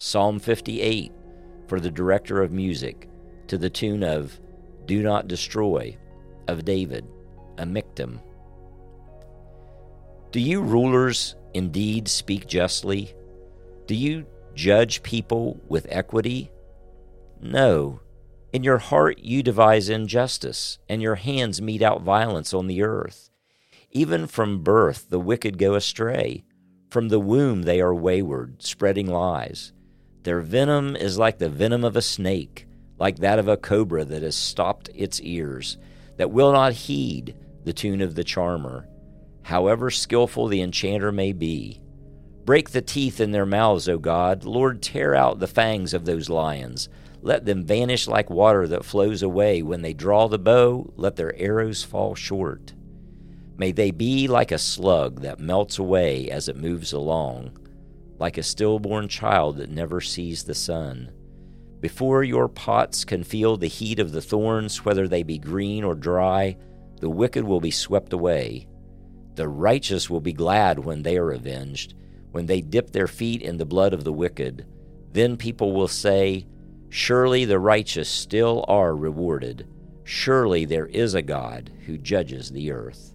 Psalm 58 for the director of music to the tune of Do Not Destroy of David, a Michtam. Do you rulers indeed speak justly? Do you judge people with equity? No. In your heart you devise injustice, and your hands mete out violence on the earth. Even from birth the wicked go astray. From the womb they are wayward, spreading lies. Their venom is like the venom of a snake, like that of a cobra that has stopped its ears, that will not heed the tune of the charmer, however skilful the enchanter may be. Break the teeth in their mouths, O God. Lord, tear out the fangs of those lions. Let them vanish like water that flows away. When they draw the bow, let their arrows fall short. May they be like a slug that melts away as it moves along, like a stillborn child that never sees the sun. Before your pots can feel the heat of the thorns, whether they be green or dry, the wicked will be swept away. The righteous will be glad when they are avenged, when they dip their feet in the blood of the wicked. Then people will say, Surely the righteous still are rewarded. Surely there is a God who judges the earth.